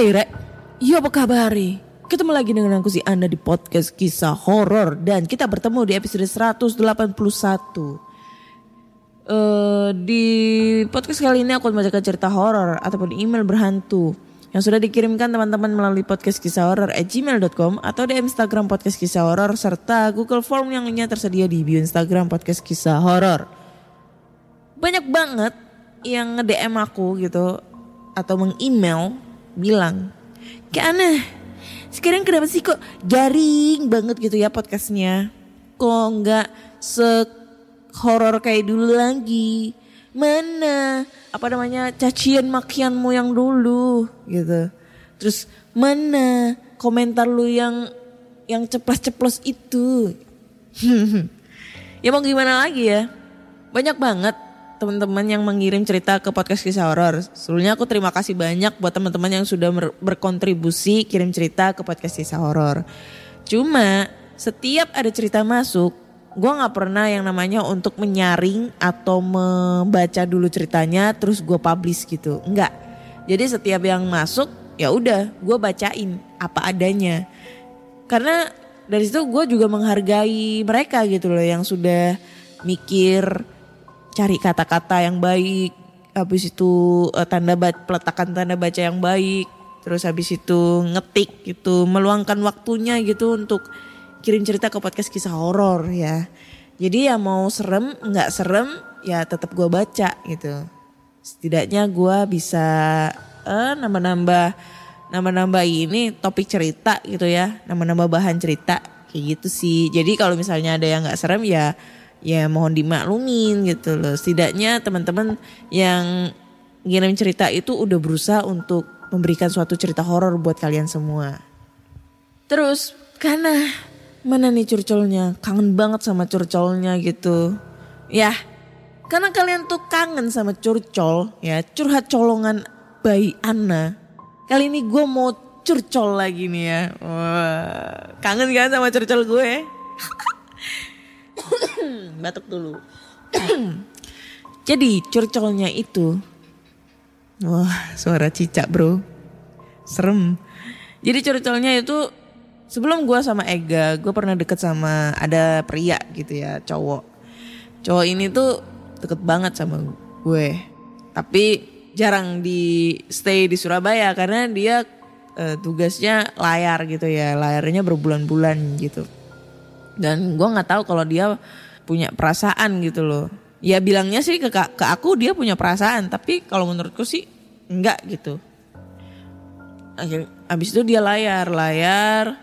Hai Rek, iya apa kabar? Ketemu lagi dengan aku si Anda di podcast kisah horor dan kita bertemu di episode 181. Eh di podcast kali ini aku membacakan cerita horor ataupun email berhantu yang sudah dikirimkan teman-teman melalui podcast kisah horor at gmail.com atau di Instagram podcast kisah horor serta Google Form yang lainnya tersedia di bio Instagram podcast kisah horor. Banyak banget yang nge-DM aku gitu atau meng-email bilang kayak aneh sekarang kenapa sih kok garing banget gitu ya podcastnya? Kok nggak se horor kayak dulu lagi? Mana apa namanya cacian makianmu yang dulu? Gitu. Terus mana komentar lu yang yang ceplos-ceplos itu? Ya mau gimana lagi ya? Banyak banget teman-teman yang mengirim cerita ke podcast kisah horor. Sebelumnya aku terima kasih banyak buat teman-teman yang sudah ber- berkontribusi kirim cerita ke podcast kisah horor. Cuma setiap ada cerita masuk, gue nggak pernah yang namanya untuk menyaring atau membaca dulu ceritanya terus gue publish gitu. Enggak. Jadi setiap yang masuk ya udah gue bacain apa adanya. Karena dari situ gue juga menghargai mereka gitu loh yang sudah mikir cari kata-kata yang baik, habis itu eh, tanda peletakan tanda baca yang baik, terus habis itu ngetik gitu, meluangkan waktunya gitu untuk kirim cerita ke podcast kisah horor ya. Jadi ya mau serem nggak serem ya tetap gue baca gitu. Setidaknya gue bisa eh, nambah-nambah nambah-nambah ini topik cerita gitu ya, nambah-nambah bahan cerita kayak gitu sih. Jadi kalau misalnya ada yang nggak serem ya ya mohon dimaklumin gitu loh. Setidaknya teman-teman yang ngirim cerita itu udah berusaha untuk memberikan suatu cerita horor buat kalian semua. Terus karena mana nih curcolnya? Kangen banget sama curcolnya gitu. Ya, karena kalian tuh kangen sama curcol ya, curhat colongan bayi Ana. Kali ini gue mau curcol lagi nih ya. Wah, kangen kan sama curcol gue? batuk dulu. Jadi curcolnya itu, wah suara cicak bro, serem. Jadi curcolnya itu sebelum gue sama Ega, gue pernah deket sama ada pria gitu ya, cowok. Cowok ini tuh deket banget sama gue, tapi jarang di stay di Surabaya karena dia eh, tugasnya layar gitu ya, layarnya berbulan-bulan gitu. Dan gue nggak tahu kalau dia punya perasaan gitu loh. Ya bilangnya sih ke, ke aku dia punya perasaan, tapi kalau menurutku sih enggak gitu. Akhir, abis itu dia layar, layar.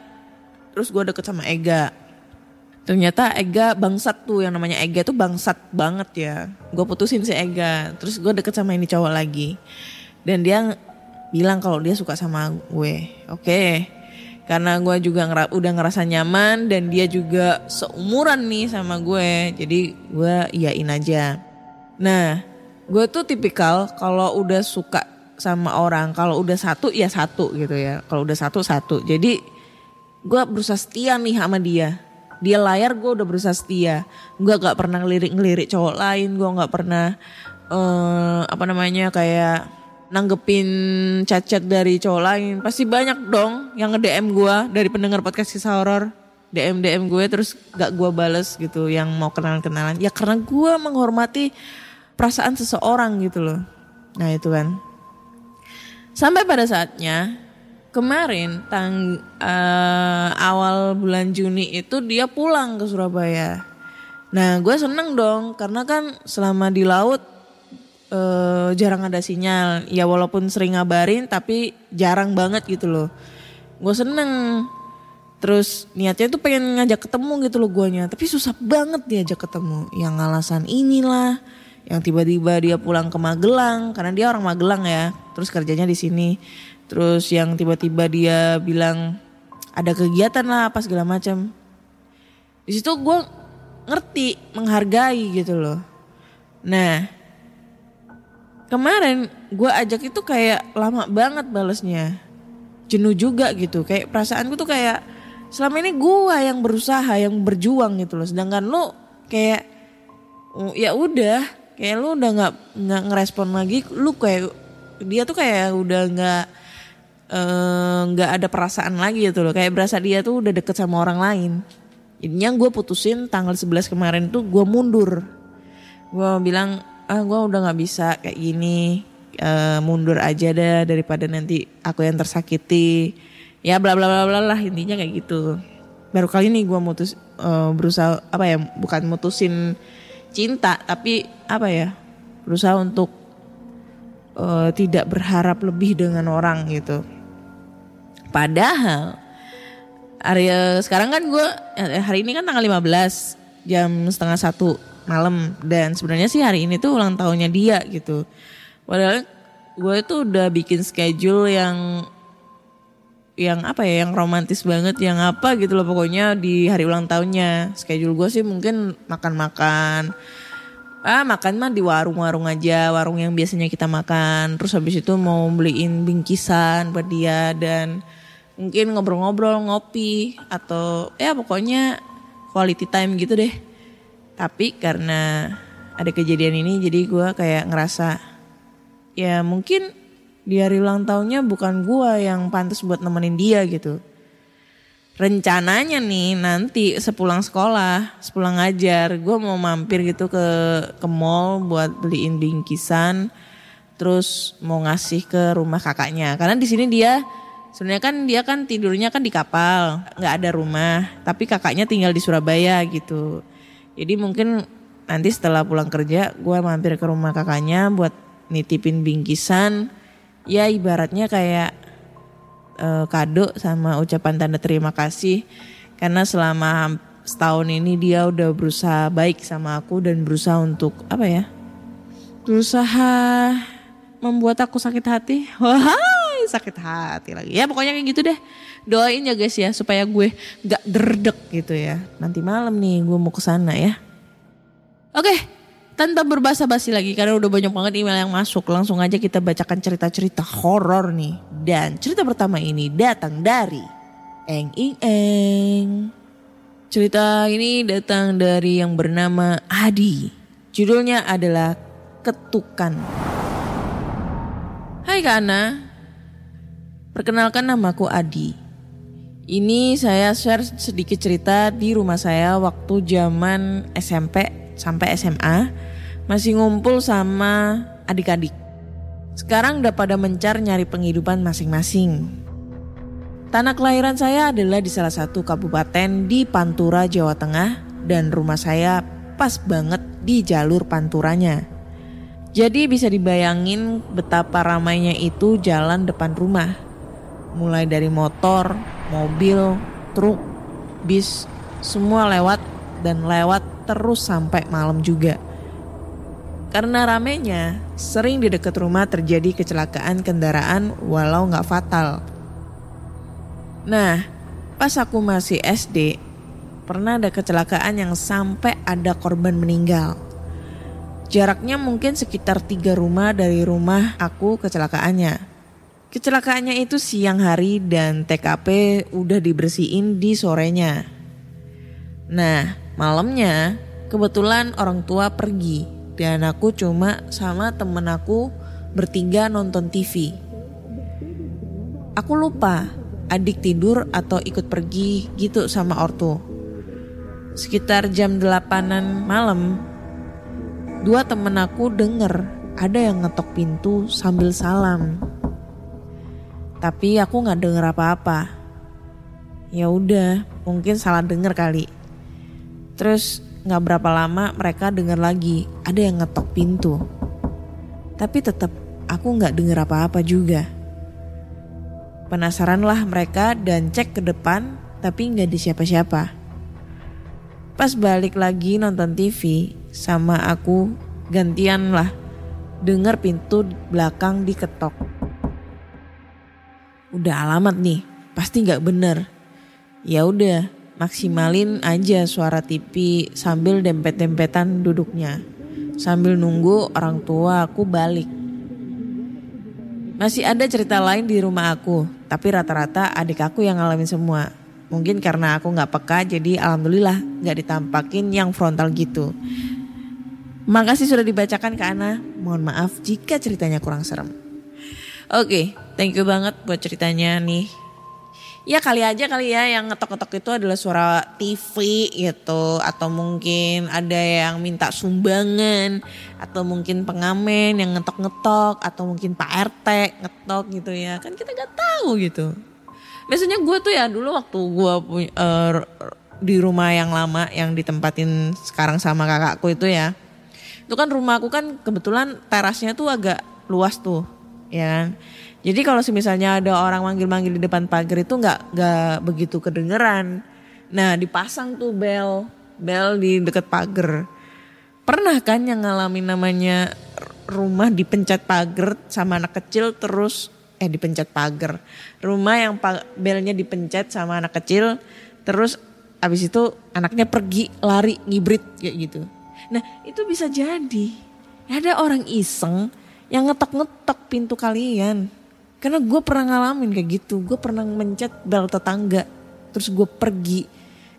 Terus gue deket sama Ega. Ternyata Ega bangsat tuh yang namanya Ega tuh bangsat banget ya. Gue putusin si Ega. Terus gue deket sama ini cowok lagi. Dan dia bilang kalau dia suka sama gue. Oke. Karena gue juga ngera- udah ngerasa nyaman dan dia juga seumuran nih sama gue. Jadi gue iyain aja. Nah gue tuh tipikal kalau udah suka sama orang, kalau udah satu ya satu gitu ya. Kalau udah satu satu. Jadi gue berusaha setia nih sama dia. Dia layar gue udah berusaha setia. Gue gak pernah ngelirik-ngelirik cowok lain. Gue gak pernah eh apa namanya kayak nanggepin chat-chat dari cowok lain. Pasti banyak dong yang nge-DM gue dari pendengar podcast kisah horor. DM DM gue terus gak gue bales gitu yang mau kenalan-kenalan. Ya karena gue menghormati perasaan seseorang gitu loh. Nah itu kan. Sampai pada saatnya kemarin tang eh, awal bulan Juni itu dia pulang ke Surabaya. Nah gue seneng dong karena kan selama di laut eh, jarang ada sinyal. Ya walaupun sering ngabarin tapi jarang banget gitu loh. Gue seneng. Terus niatnya tuh pengen ngajak ketemu gitu loh guanya. Tapi susah banget diajak ketemu. Yang alasan inilah. Yang tiba-tiba dia pulang ke Magelang. Karena dia orang Magelang ya. Terus kerjanya di sini. Terus yang tiba-tiba dia bilang ada kegiatan lah apa segala macam. Di situ gue ngerti, menghargai gitu loh. Nah, kemarin gue ajak itu kayak lama banget balesnya. Jenuh juga gitu. Kayak perasaanku tuh kayak selama ini gue yang berusaha, yang berjuang gitu loh. Sedangkan lu kayak oh, ya udah, kayak lu udah nggak nggak ngerespon lagi. Lu kayak dia tuh kayak udah nggak eh, nggak ada perasaan lagi gitu loh. Kayak berasa dia tuh udah deket sama orang lain. Jadinya gue putusin tanggal 11 kemarin tuh gue mundur. Gue bilang ah gue udah nggak bisa kayak gini. Eh, mundur aja deh daripada nanti aku yang tersakiti. Ya bla bla bla bla lah intinya kayak gitu. Baru kali ini gue mutus eh, berusaha apa ya bukan mutusin cinta tapi apa ya berusaha untuk eh, tidak berharap lebih dengan orang gitu. Padahal hari sekarang kan gue hari ini kan tanggal 15 jam setengah satu malam. Dan sebenarnya sih hari ini tuh ulang tahunnya dia gitu. Padahal gue tuh udah bikin schedule yang yang apa ya yang romantis banget yang apa gitu loh pokoknya di hari ulang tahunnya. Schedule gue sih mungkin makan-makan. Ah makan mah di warung-warung aja warung yang biasanya kita makan. Terus habis itu mau beliin bingkisan buat dia dan mungkin ngobrol-ngobrol ngopi atau ya pokoknya quality time gitu deh tapi karena ada kejadian ini jadi gue kayak ngerasa ya mungkin di hari ulang tahunnya bukan gua yang pantas buat nemenin dia gitu. Rencananya nih nanti sepulang sekolah, sepulang ngajar, gua mau mampir gitu ke ke mall buat beliin bingkisan, terus mau ngasih ke rumah kakaknya. Karena di sini dia sebenarnya kan dia kan tidurnya kan di kapal, nggak ada rumah, tapi kakaknya tinggal di Surabaya gitu. Jadi mungkin nanti setelah pulang kerja, gua mampir ke rumah kakaknya buat nitipin bingkisan. Ya ibaratnya kayak eh, kado sama ucapan tanda terima kasih. Karena selama setahun ini dia udah berusaha baik sama aku dan berusaha untuk apa ya berusaha membuat aku sakit hati. wahai sakit hati lagi ya pokoknya kayak gitu deh doain ya guys ya supaya gue gak derdek gitu ya nanti malam nih gue mau ke sana ya oke tanpa berbasa-basi lagi karena udah banyak banget email yang masuk. Langsung aja kita bacakan cerita-cerita horor nih. Dan cerita pertama ini datang dari Eng Ing Eng. Cerita ini datang dari yang bernama Adi. Judulnya adalah Ketukan. Hai Kak Ana. Perkenalkan namaku Adi. Ini saya share sedikit cerita di rumah saya waktu zaman SMP sampai SMA masih ngumpul sama adik-adik. Sekarang udah pada mencar nyari penghidupan masing-masing. Tanah kelahiran saya adalah di salah satu kabupaten di Pantura, Jawa Tengah dan rumah saya pas banget di jalur Panturanya. Jadi bisa dibayangin betapa ramainya itu jalan depan rumah. Mulai dari motor, mobil, truk, bis, semua lewat dan lewat terus sampai malam juga. Karena ramenya, sering di dekat rumah terjadi kecelakaan kendaraan walau nggak fatal. Nah, pas aku masih SD, pernah ada kecelakaan yang sampai ada korban meninggal. Jaraknya mungkin sekitar tiga rumah dari rumah aku kecelakaannya. Kecelakaannya itu siang hari dan TKP udah dibersihin di sorenya. Nah, malamnya kebetulan orang tua pergi dan aku cuma sama temen aku bertiga nonton TV. Aku lupa adik tidur atau ikut pergi gitu sama ortu. Sekitar jam delapanan malam, dua temen aku denger ada yang ngetok pintu sambil salam. Tapi aku nggak denger apa-apa. Ya udah, mungkin salah denger kali. Terus nggak berapa lama mereka denger lagi ada yang ngetok pintu. Tapi tetap aku nggak denger apa-apa juga. Penasaran lah mereka dan cek ke depan tapi nggak di siapa-siapa. Pas balik lagi nonton TV sama aku gantian lah denger pintu belakang diketok. Udah alamat nih, pasti nggak bener. Ya udah, maksimalin aja suara TV sambil dempet-dempetan duduknya. Sambil nunggu orang tua aku balik. Masih ada cerita lain di rumah aku, tapi rata-rata adik aku yang ngalamin semua. Mungkin karena aku nggak peka, jadi alhamdulillah nggak ditampakin yang frontal gitu. Makasih sudah dibacakan ke Ana. Mohon maaf jika ceritanya kurang serem. Oke, thank you banget buat ceritanya nih. Ya kali aja kali ya yang ngetok-ngetok itu adalah suara TV gitu atau mungkin ada yang minta sumbangan atau mungkin pengamen yang ngetok-ngetok atau mungkin Pak RT ngetok gitu ya kan kita gak tahu gitu. Biasanya gue tuh ya dulu waktu gue punya eh, di rumah yang lama yang ditempatin sekarang sama kakakku itu ya. Itu kan rumah aku kan kebetulan terasnya tuh agak luas tuh ya kan. Jadi kalau misalnya ada orang manggil-manggil di depan pagar itu nggak nggak begitu kedengeran. Nah dipasang tuh bel bel di dekat pagar. Pernah kan yang ngalamin namanya rumah dipencet pagar sama anak kecil terus eh dipencet pagar. Rumah yang belnya dipencet sama anak kecil terus abis itu anaknya pergi lari ngibrit kayak gitu. Nah itu bisa jadi ada orang iseng yang ngetok-ngetok pintu kalian. Karena gue pernah ngalamin kayak gitu. Gue pernah mencet bel tetangga. Terus gue pergi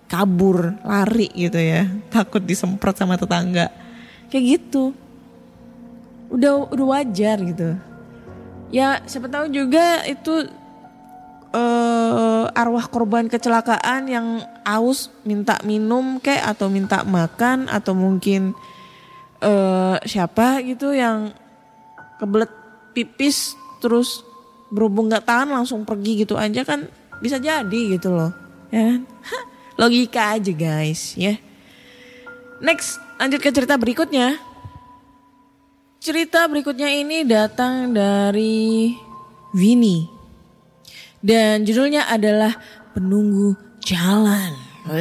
kabur lari gitu ya. Takut disemprot sama tetangga. Kayak gitu. Udah udah wajar gitu. Ya siapa tahu juga itu eh arwah korban kecelakaan yang aus minta minum kayak atau minta makan atau mungkin eh siapa gitu yang kebelet pipis terus berhubung nggak tahan langsung pergi gitu aja kan bisa jadi gitu loh ya kan? Logika aja guys ya. Next lanjut ke cerita berikutnya. Cerita berikutnya ini datang dari Vini dan judulnya adalah penunggu jalan.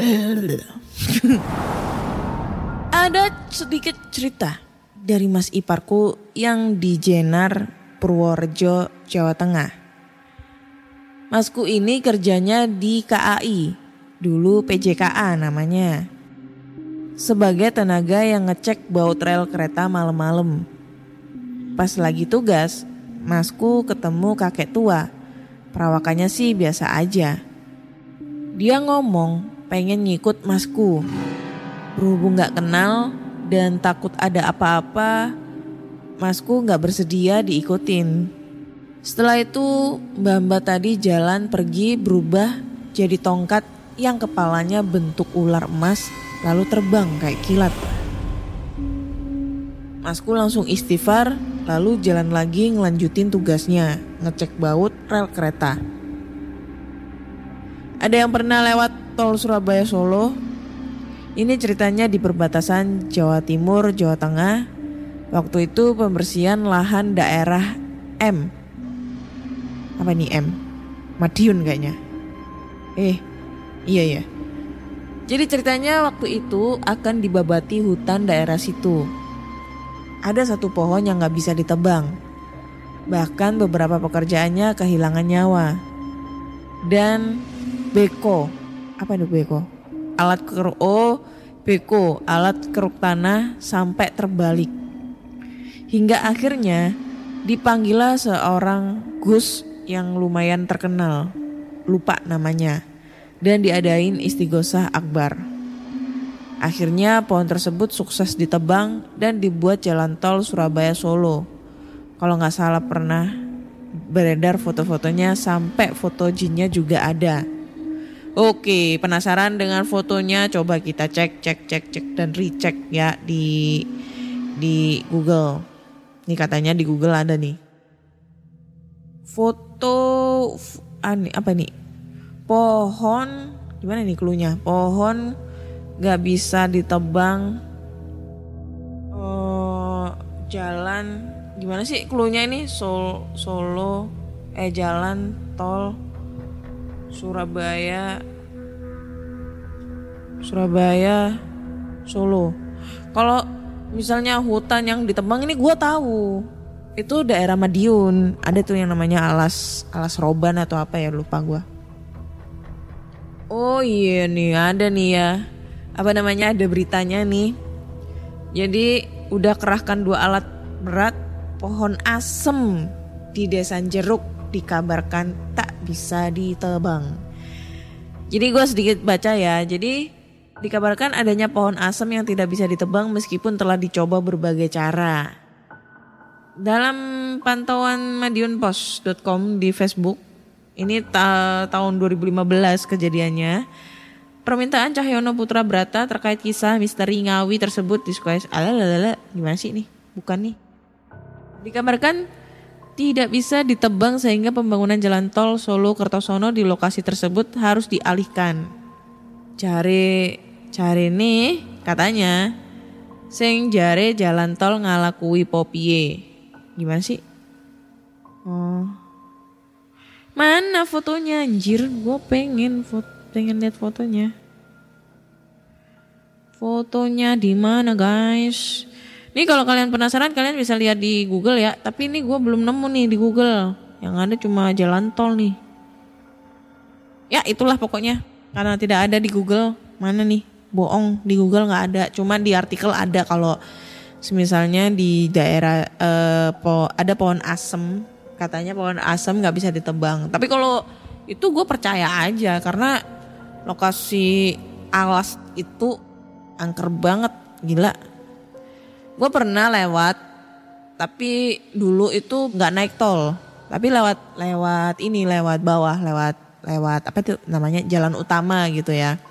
Ada sedikit cerita dari Mas Iparku yang di Jenar, Purworejo, Jawa Tengah. Masku ini kerjanya di KAI, dulu PJKA namanya. Sebagai tenaga yang ngecek baut rel kereta malam-malam. Pas lagi tugas, Masku ketemu kakek tua. Perawakannya sih biasa aja. Dia ngomong pengen ngikut Masku. Berhubung gak kenal, dan takut ada apa-apa, Masku nggak bersedia diikutin. Setelah itu, Mbak-mbak tadi jalan pergi berubah jadi tongkat yang kepalanya bentuk ular emas lalu terbang kayak kilat. Masku langsung istighfar lalu jalan lagi ngelanjutin tugasnya ngecek baut rel kereta. Ada yang pernah lewat tol Surabaya Solo? Ini ceritanya di perbatasan Jawa Timur, Jawa Tengah. Waktu itu pembersihan lahan daerah M. Apa nih M? Madiun kayaknya. Eh, iya ya. Jadi ceritanya waktu itu akan dibabati hutan daerah situ. Ada satu pohon yang nggak bisa ditebang. Bahkan beberapa pekerjaannya kehilangan nyawa. Dan beko, apa itu beko? Alat keruk, oh beko, alat keruk tanah sampai terbalik. Hingga akhirnya dipanggillah seorang Gus yang lumayan terkenal. Lupa namanya. Dan diadain istighosah akbar. Akhirnya pohon tersebut sukses ditebang dan dibuat jalan tol Surabaya Solo. Kalau nggak salah pernah beredar foto-fotonya sampai foto jinnya juga ada. Oke, penasaran dengan fotonya? Coba kita cek, cek, cek, cek dan recheck ya di di Google. Ini katanya di Google ada nih. Foto ani apa nih? Pohon gimana nih klunya? Pohon nggak bisa ditebang. Oh, jalan gimana sih klunya ini? Sol, Solo eh jalan tol Surabaya Surabaya Solo. Kalau misalnya hutan yang ditebang ini gua tahu. Itu daerah Madiun. Ada tuh yang namanya Alas Alas Roban atau apa ya lupa gua. Oh iya nih ada nih ya. Apa namanya ada beritanya nih. Jadi udah kerahkan dua alat berat pohon asem di desa Jeruk dikabarkan tak bisa ditebang. Jadi gue sedikit baca ya. Jadi dikabarkan adanya pohon asem yang tidak bisa ditebang meskipun telah dicoba berbagai cara. Dalam pantauan madiunpost.com di Facebook, ini ta- tahun 2015 kejadiannya. Permintaan Cahyono Putra Brata terkait kisah misteri Ngawi tersebut diskusi alalala gimana sih nih? Bukan nih. Dikabarkan tidak bisa ditebang sehingga pembangunan jalan tol Solo Kertosono di lokasi tersebut harus dialihkan. Cari cari nih katanya sing jare jalan tol ngalakui popie. Gimana sih? Oh. Mana fotonya anjir? Gue pengen foto, pengen lihat fotonya. Fotonya di mana guys? Nih kalau kalian penasaran kalian bisa lihat di Google ya. Tapi ini gue belum nemu nih di Google. Yang ada cuma jalan tol nih. Ya itulah pokoknya. Karena tidak ada di Google. Mana nih? Bohong di Google nggak ada. Cuma di artikel ada kalau misalnya di daerah eh, po, ada pohon asem. Katanya pohon asem nggak bisa ditebang. Tapi kalau itu gue percaya aja karena lokasi alas itu angker banget gila gue pernah lewat tapi dulu itu nggak naik tol. Tapi lewat lewat ini lewat bawah lewat lewat apa itu namanya jalan utama gitu ya.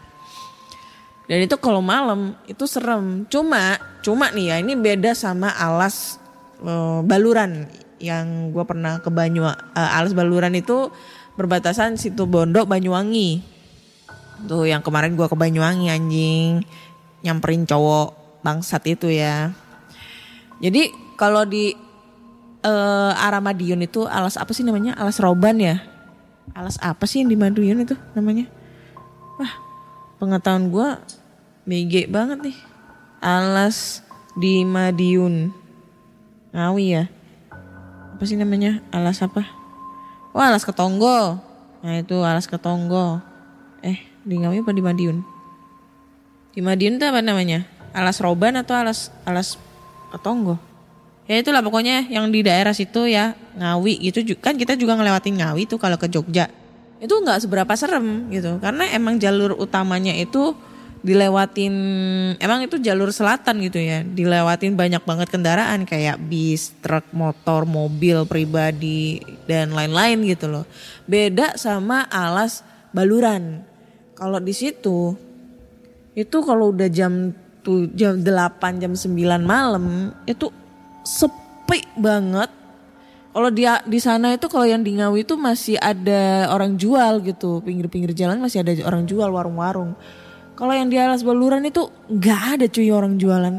Dan itu kalau malam itu serem. Cuma cuma nih ya ini beda sama alas eh, baluran yang gue pernah ke Banyu eh, alas baluran itu berbatasan situ Bondo Banyuwangi. Tuh yang kemarin gue ke Banyuwangi anjing. Nyamperin cowok bangsat itu ya jadi kalau di eh, arah Madiun itu alas apa sih namanya? Alas Roban ya? Alas apa sih yang di Madiun itu namanya? Wah, pengetahuan gue BG banget nih. Alas di Madiun. Ngawi ya? Apa sih namanya? Alas apa? Oh alas Ketonggo. Nah itu alas Ketonggo. Eh di Ngawi apa di Madiun? Di Madiun itu apa namanya? Alas Roban atau alas alas Ketonggo? Ya itulah pokoknya yang di daerah situ ya Ngawi gitu kan kita juga ngelewatin Ngawi tuh kalau ke Jogja. Itu nggak seberapa serem gitu karena emang jalur utamanya itu dilewatin emang itu jalur selatan gitu ya dilewatin banyak banget kendaraan kayak bis, truk, motor, mobil pribadi dan lain-lain gitu loh. Beda sama alas baluran. Kalau di situ itu kalau udah jam jam 8 jam 9 malam itu sepi banget. Kalau dia di sana itu kalau yang di Ngawi itu masih ada orang jual gitu, pinggir-pinggir jalan masih ada orang jual warung-warung. Kalau yang di alas baluran itu nggak ada cuy orang jualan.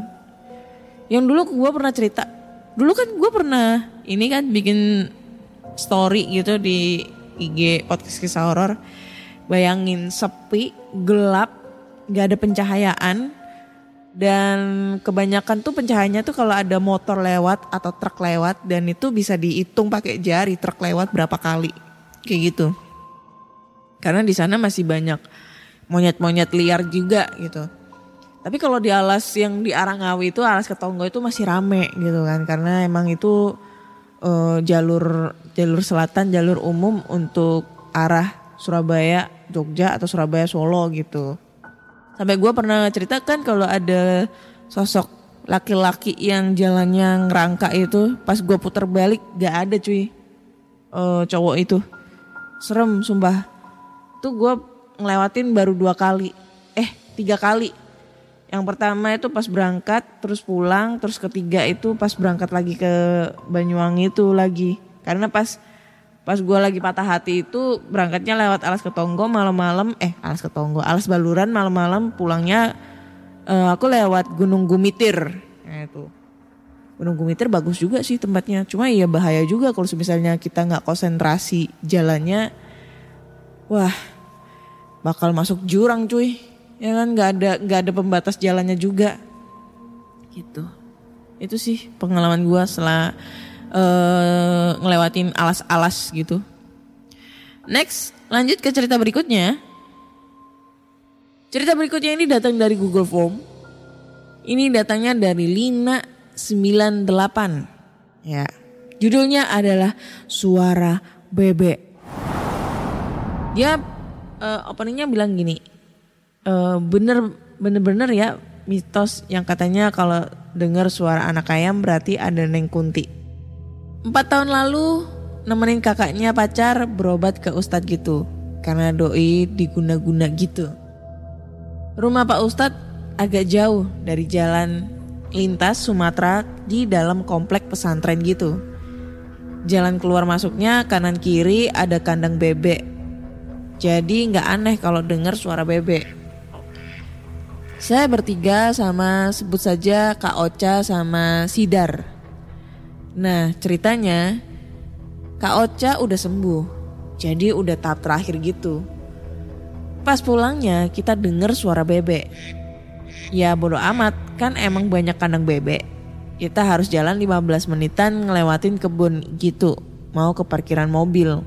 Yang dulu gue pernah cerita, dulu kan gue pernah ini kan bikin story gitu di IG podcast kisah horor. Bayangin sepi, gelap, nggak ada pencahayaan, dan kebanyakan tuh pencahayaannya tuh kalau ada motor lewat atau truk lewat dan itu bisa dihitung pakai jari truk lewat berapa kali. Kayak gitu. Karena di sana masih banyak monyet-monyet liar juga gitu. Tapi kalau di alas yang di Arangawi itu alas Ketonggo itu masih rame gitu kan. Karena emang itu eh, jalur jalur selatan jalur umum untuk arah Surabaya Jogja atau Surabaya Solo gitu. Sampai gue pernah ceritakan kalau ada sosok laki-laki yang jalannya ngerangka itu pas gue puter balik gak ada cuy. Eh, cowok itu. Serem sumpah. Tuh gue ngelewatin baru dua kali. Eh tiga kali. Yang pertama itu pas berangkat terus pulang terus ketiga itu pas berangkat lagi ke Banyuwangi itu lagi. Karena pas pas gue lagi patah hati itu berangkatnya lewat Alas Ketonggo malam-malam eh Alas Ketonggo Alas Baluran malam-malam pulangnya eh, aku lewat Gunung Gumitir. Nah, itu. Gunung Gumitir bagus juga sih tempatnya cuma ya bahaya juga kalau misalnya kita nggak konsentrasi jalannya. Wah bakal masuk jurang cuy. Ya kan nggak ada nggak ada pembatas jalannya juga. Gitu. Itu sih pengalaman gua setelah eh, ngelewatin alas-alas gitu. Next lanjut ke cerita berikutnya. Cerita berikutnya ini datang dari Google Form. Ini datangnya dari Lina 98 ya. Judulnya adalah suara bebek. Dia eh, openingnya bilang gini eh, bener bener bener ya mitos yang katanya kalau dengar suara anak ayam berarti ada neng kunti empat tahun lalu nemenin kakaknya pacar berobat ke ustadz gitu karena doi diguna-guna gitu rumah pak ustadz agak jauh dari jalan lintas Sumatera di dalam komplek pesantren gitu jalan keluar masuknya kanan kiri ada kandang bebek jadi nggak aneh kalau dengar suara bebek. Saya bertiga sama sebut saja Kak Ocha sama Sidar. Nah ceritanya Kak Ocha udah sembuh. Jadi udah tahap terakhir gitu. Pas pulangnya kita denger suara bebek. Ya bodo amat kan emang banyak kandang bebek. Kita harus jalan 15 menitan ngelewatin kebun gitu. Mau ke parkiran mobil.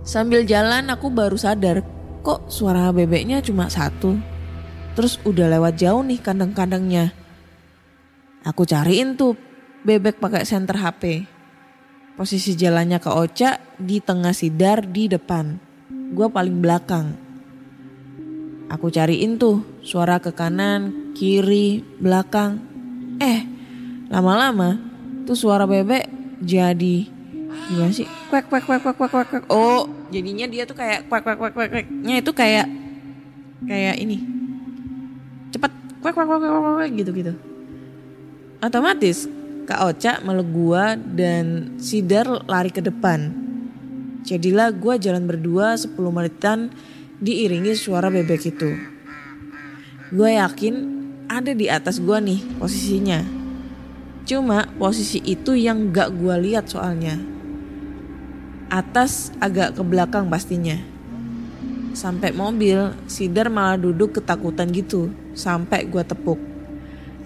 Sambil jalan aku baru sadar kok suara bebeknya cuma satu. Terus udah lewat jauh nih kandang-kandangnya. Aku cariin tuh bebek pakai senter HP. Posisi jalannya ke Oca di tengah sidar di depan. Gua paling belakang. Aku cariin tuh suara ke kanan, kiri, belakang. Eh, lama-lama tuh suara bebek jadi gimana sih? Kwek kwek kwek kwek kwek kwek. Oh, jadinya dia tuh kayak kwek kwek kwek kwek kweknya itu kayak kayak ini. Cepat kwek kwek kwek kwek, kwek gitu gitu. Otomatis Kak Oca meluk gua dan Sidar lari ke depan. Jadilah gua jalan berdua 10 menitan diiringi suara bebek itu. Gue yakin ada di atas gua nih posisinya. Cuma posisi itu yang gak gua lihat soalnya. Atas agak ke belakang pastinya. Sampai mobil, Sidar malah duduk ketakutan gitu. Sampai gua tepuk.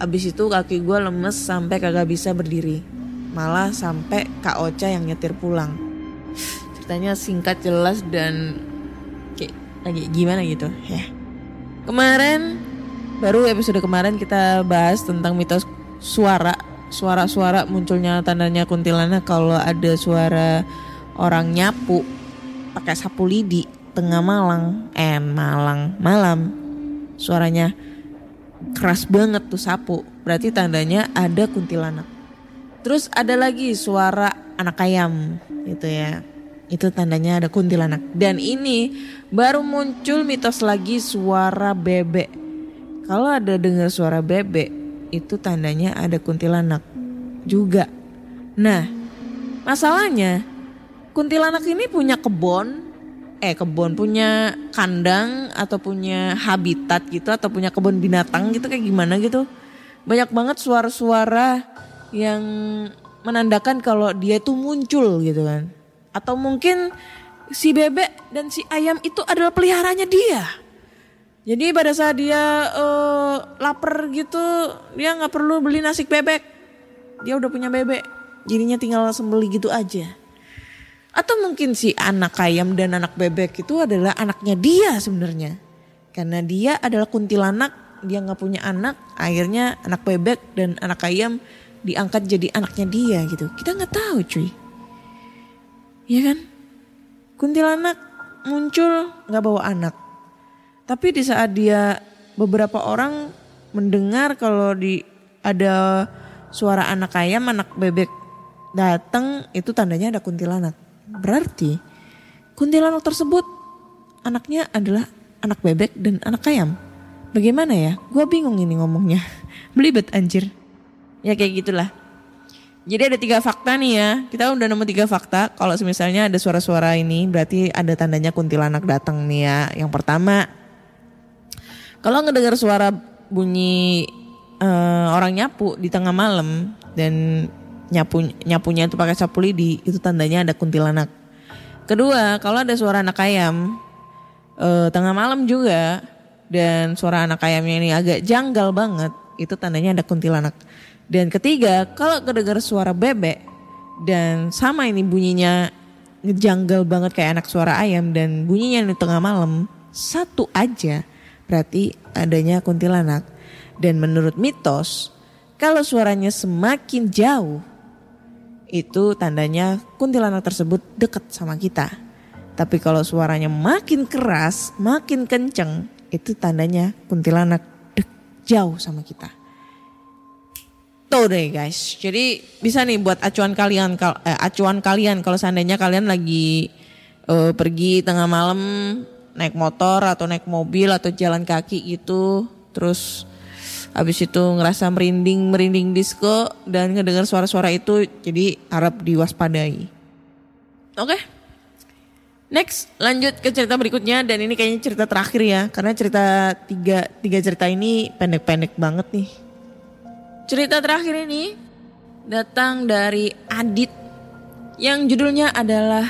Abis itu kaki gua lemes sampai kagak bisa berdiri. Malah sampai Kak Ocha yang nyetir pulang. Ceritanya singkat jelas dan kayak lagi gimana gitu ya. Kemarin baru episode kemarin kita bahas tentang mitos suara suara-suara munculnya tandanya kuntilanak kalau ada suara orang nyapu pakai sapu lidi tengah Malang eh Malang malam suaranya keras banget tuh sapu. Berarti tandanya ada kuntilanak. Terus ada lagi suara anak ayam gitu ya. Itu tandanya ada kuntilanak. Dan ini baru muncul mitos lagi suara bebek. Kalau ada dengar suara bebek itu tandanya ada kuntilanak juga. Nah, masalahnya kuntilanak ini punya kebun, eh kebun punya kandang atau punya habitat gitu atau punya kebun binatang gitu kayak gimana gitu. Banyak banget suara-suara yang menandakan kalau dia itu muncul gitu kan. Atau mungkin si bebek dan si ayam itu adalah peliharanya dia. Jadi pada saat dia eh, lapar gitu, dia nggak perlu beli nasi bebek. Dia udah punya bebek, jadinya tinggal sembeli gitu aja. Atau mungkin si anak ayam dan anak bebek itu adalah anaknya dia sebenarnya. Karena dia adalah kuntilanak dia nggak punya anak, akhirnya anak bebek dan anak ayam diangkat jadi anaknya dia gitu. Kita nggak tahu cuy. Ya kan? Kuntilanak muncul nggak bawa anak. Tapi di saat dia beberapa orang mendengar kalau di ada suara anak ayam, anak bebek datang itu tandanya ada kuntilanak. Berarti kuntilanak tersebut anaknya adalah anak bebek dan anak ayam. Bagaimana ya? Gua bingung ini ngomongnya. Belibet anjir. Ya kayak gitulah. Jadi ada tiga fakta nih ya. Kita udah nemu tiga fakta. Kalau misalnya ada suara-suara ini berarti ada tandanya kuntilanak datang nih ya. Yang pertama, kalau ngedengar suara bunyi eh, orang nyapu di tengah malam dan nyapu nyapunya itu pakai sapu lidi, itu tandanya ada kuntilanak. Kedua, kalau ada suara anak ayam eh, tengah malam juga dan suara anak ayamnya ini agak janggal banget, itu tandanya ada kuntilanak. Dan ketiga, kalau kedengar suara bebek dan sama ini bunyinya ngejanggal banget kayak anak suara ayam dan bunyinya di tengah malam, satu aja berarti adanya kuntilanak. Dan menurut mitos, kalau suaranya semakin jauh, itu tandanya kuntilanak tersebut dekat sama kita. Tapi kalau suaranya makin keras, makin kenceng, itu tandanya kuntilanak dek jauh sama kita. Tuh deh guys. Jadi bisa nih buat acuan kalian kal- eh, acuan kalian kalau seandainya kalian lagi eh, pergi tengah malam naik motor atau naik mobil atau jalan kaki gitu, terus habis itu ngerasa merinding merinding disco dan ngedengar suara-suara itu jadi harap diwaspadai. Oke. Next lanjut ke cerita berikutnya dan ini kayaknya cerita terakhir ya karena cerita tiga tiga cerita ini pendek-pendek banget nih. Cerita terakhir ini datang dari Adit yang judulnya adalah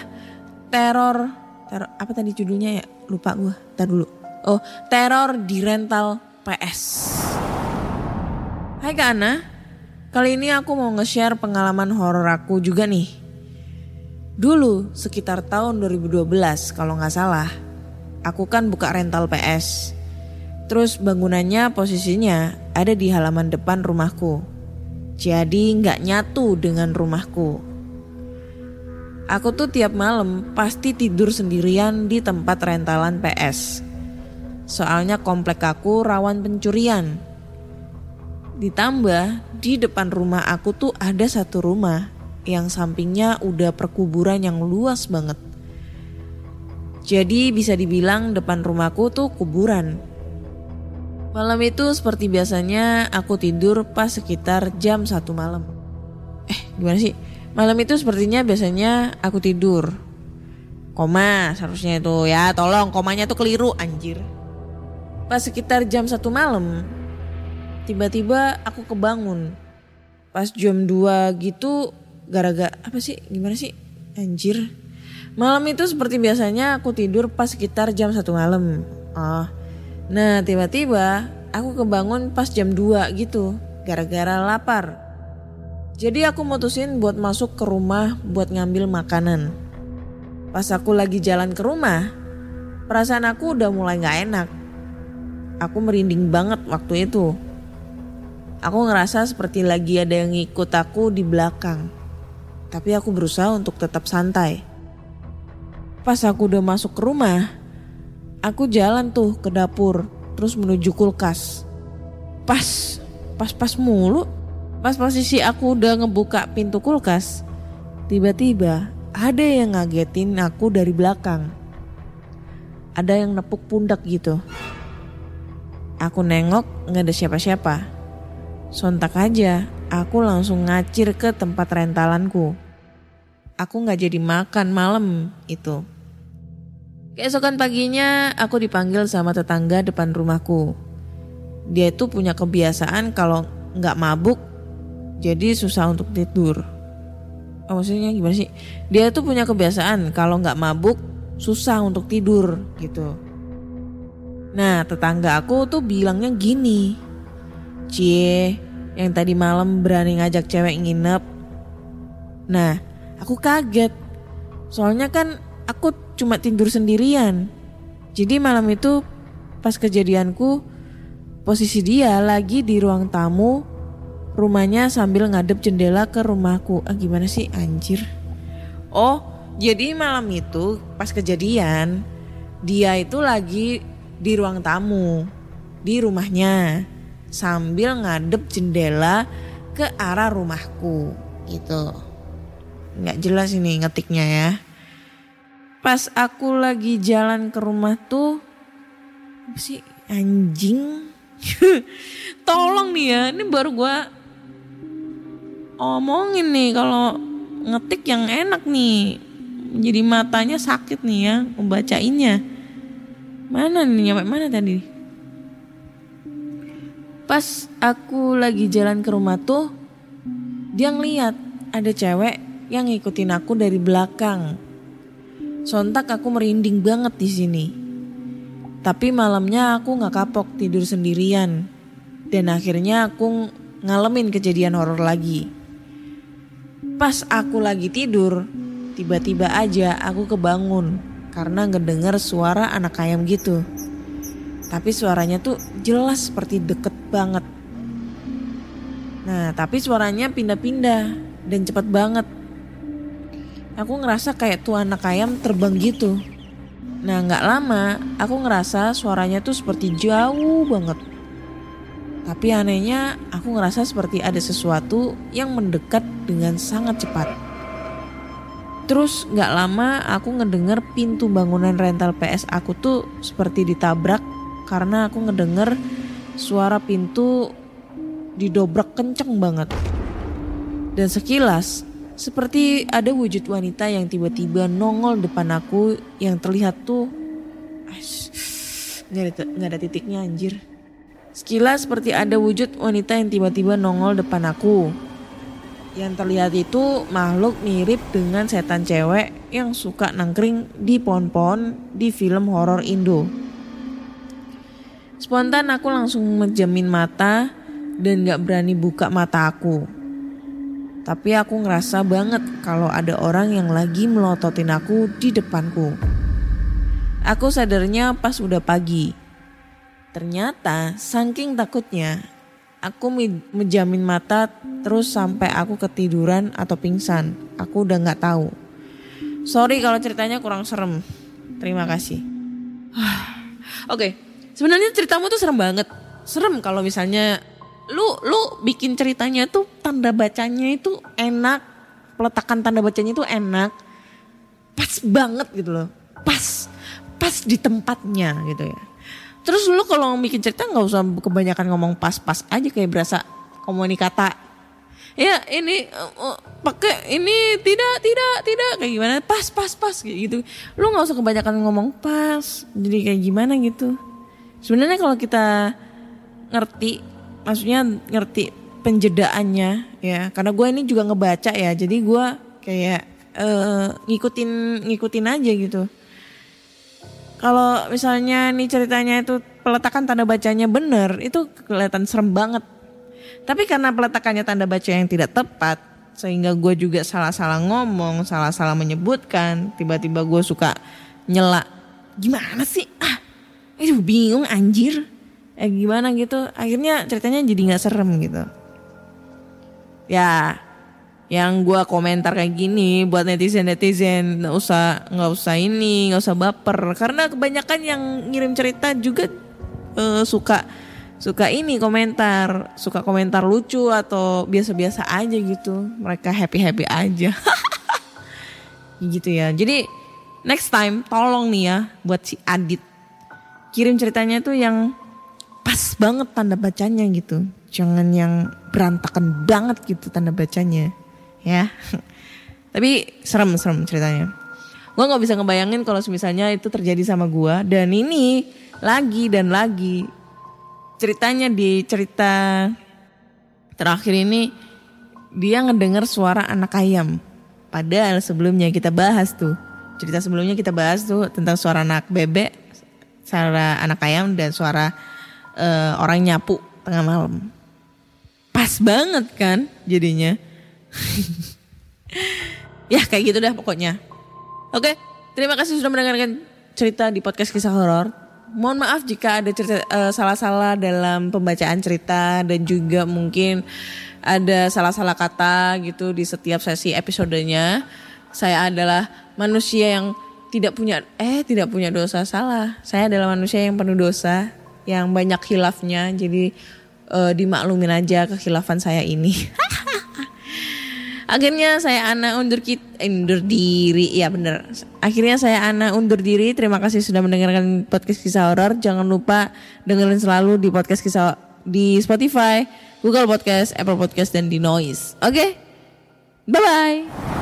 teror teror apa tadi judulnya ya lupa gue tar dulu oh teror di rental PS Hai Kak Ana kali ini aku mau nge-share pengalaman horor aku juga nih dulu sekitar tahun 2012 kalau nggak salah aku kan buka rental PS Terus bangunannya posisinya ada di halaman depan rumahku. Jadi nggak nyatu dengan rumahku. Aku tuh tiap malam pasti tidur sendirian di tempat rentalan PS. Soalnya komplek aku rawan pencurian. Ditambah di depan rumah aku tuh ada satu rumah yang sampingnya udah perkuburan yang luas banget. Jadi bisa dibilang depan rumahku tuh kuburan. Malam itu seperti biasanya aku tidur pas sekitar jam 1 malam. Eh gimana sih? Malam itu sepertinya biasanya aku tidur. Koma seharusnya itu ya tolong komanya tuh keliru anjir. Pas sekitar jam 1 malam tiba-tiba aku kebangun. Pas jam 2 gitu gara-gara apa sih gimana sih anjir. Malam itu seperti biasanya aku tidur pas sekitar jam 1 malam. Ah, Nah tiba-tiba aku kebangun pas jam 2 gitu gara-gara lapar. Jadi aku mutusin buat masuk ke rumah buat ngambil makanan. Pas aku lagi jalan ke rumah, perasaan aku udah mulai gak enak. Aku merinding banget waktu itu. Aku ngerasa seperti lagi ada yang ngikut aku di belakang. Tapi aku berusaha untuk tetap santai. Pas aku udah masuk ke rumah, aku jalan tuh ke dapur terus menuju kulkas. Pas, pas-pas mulu. Pas posisi aku udah ngebuka pintu kulkas, tiba-tiba ada yang ngagetin aku dari belakang. Ada yang nepuk pundak gitu. Aku nengok nggak ada siapa-siapa. Sontak aja, aku langsung ngacir ke tempat rentalanku. Aku nggak jadi makan malam itu. Keesokan paginya aku dipanggil sama tetangga depan rumahku. Dia itu punya kebiasaan kalau nggak mabuk jadi susah untuk tidur. Oh, maksudnya gimana sih? Dia tuh punya kebiasaan kalau nggak mabuk susah untuk tidur gitu. Nah tetangga aku tuh bilangnya gini. Cie yang tadi malam berani ngajak cewek nginep. Nah aku kaget. Soalnya kan aku cuma tidur sendirian. Jadi malam itu pas kejadianku Posisi dia lagi di ruang tamu rumahnya sambil ngadep jendela ke rumahku. Ah gimana sih anjir? Oh, jadi malam itu pas kejadian dia itu lagi di ruang tamu di rumahnya sambil ngadep jendela ke arah rumahku gitu. Nggak jelas ini ngetiknya ya. Pas aku lagi jalan ke rumah tuh apa sih anjing tolong nih ya ini baru gua omongin nih kalau ngetik yang enak nih jadi matanya sakit nih ya membacainnya mana nih nyampe mana tadi pas aku lagi jalan ke rumah tuh dia ngeliat ada cewek yang ngikutin aku dari belakang sontak aku merinding banget di sini tapi malamnya aku nggak kapok tidur sendirian. Dan akhirnya aku ngalamin kejadian horor lagi. Pas aku lagi tidur, tiba-tiba aja aku kebangun karena ngedenger suara anak ayam gitu. Tapi suaranya tuh jelas seperti deket banget. Nah, tapi suaranya pindah-pindah dan cepet banget. Aku ngerasa kayak tuh anak ayam terbang gitu. Nah nggak lama aku ngerasa suaranya tuh seperti jauh banget. Tapi anehnya aku ngerasa seperti ada sesuatu yang mendekat dengan sangat cepat. Terus nggak lama aku ngedenger pintu bangunan rental PS aku tuh seperti ditabrak karena aku ngedenger suara pintu didobrak kenceng banget. Dan sekilas seperti ada wujud wanita yang tiba-tiba nongol depan aku yang terlihat tuh nggak ada, nggak ada titiknya anjir. Sekilas seperti ada wujud wanita yang tiba-tiba nongol depan aku. Yang terlihat itu makhluk mirip dengan setan cewek yang suka nangkring di pohon-pohon di film horor Indo. Spontan aku langsung menjamin mata dan gak berani buka mata aku. Tapi aku ngerasa banget kalau ada orang yang lagi melototin aku di depanku. Aku sadarnya pas udah pagi. Ternyata saking takutnya aku menjamin mata terus sampai aku ketiduran atau pingsan. Aku udah nggak tahu. Sorry kalau ceritanya kurang serem. Terima kasih. Oke, okay. Sebenarnya ceritamu tuh serem banget. Serem kalau misalnya lu lu bikin ceritanya tuh tanda bacanya itu enak peletakan tanda bacanya itu enak pas banget gitu loh. Pas pas di tempatnya gitu ya. Terus lu kalau bikin cerita nggak usah kebanyakan ngomong pas-pas aja kayak berasa komunikata ya ini uh, pakai ini tidak tidak tidak kayak gimana? Pas pas pas gitu. Lu nggak usah kebanyakan ngomong pas jadi kayak gimana gitu sebenarnya kalau kita ngerti maksudnya ngerti penjedaannya ya karena gue ini juga ngebaca ya jadi gue kayak uh, ngikutin ngikutin aja gitu. Kalau misalnya nih ceritanya itu peletakan tanda bacanya bener itu kelihatan serem banget. Tapi karena peletakannya tanda baca yang tidak tepat sehingga gue juga salah-salah ngomong salah-salah menyebutkan tiba-tiba gue suka nyela gimana sih? Ah itu bingung anjir. Eh gimana gitu. Akhirnya ceritanya jadi nggak serem gitu. Ya yang gue komentar kayak gini buat netizen netizen nggak usah nggak usah ini nggak usah baper. Karena kebanyakan yang ngirim cerita juga uh, suka suka ini komentar suka komentar lucu atau biasa-biasa aja gitu. Mereka happy happy aja. Gitu ya. Jadi next time tolong nih ya buat si Adit kirim ceritanya tuh yang pas banget tanda bacanya gitu. Jangan yang berantakan banget gitu tanda bacanya. Ya. Tapi serem-serem ceritanya. Gue gak bisa ngebayangin kalau misalnya itu terjadi sama gue. Dan ini lagi dan lagi. Ceritanya di cerita terakhir ini dia ngedenger suara anak ayam. Padahal sebelumnya kita bahas tuh. Cerita sebelumnya kita bahas tuh tentang suara anak bebek, suara anak ayam dan suara uh, orang nyapu tengah malam. Pas banget kan jadinya. ya kayak gitu dah pokoknya. Oke, terima kasih sudah mendengarkan cerita di podcast kisah horor. mohon maaf jika ada cerita eh, salah-salah dalam pembacaan cerita dan juga mungkin ada salah-salah kata gitu di setiap sesi episodenya. Saya adalah manusia yang tidak punya eh tidak punya dosa salah. Saya adalah manusia yang penuh dosa, yang banyak khilafnya. Jadi eh, dimaklumin aja kekhilafan saya ini. Akhirnya saya Ana undur kit eh, undur diri ya bener. Akhirnya saya Ana undur diri. Terima kasih sudah mendengarkan podcast kisah horor. Jangan lupa dengerin selalu di podcast kisah di Spotify, Google Podcast, Apple Podcast dan di Noise. Oke. Bye bye.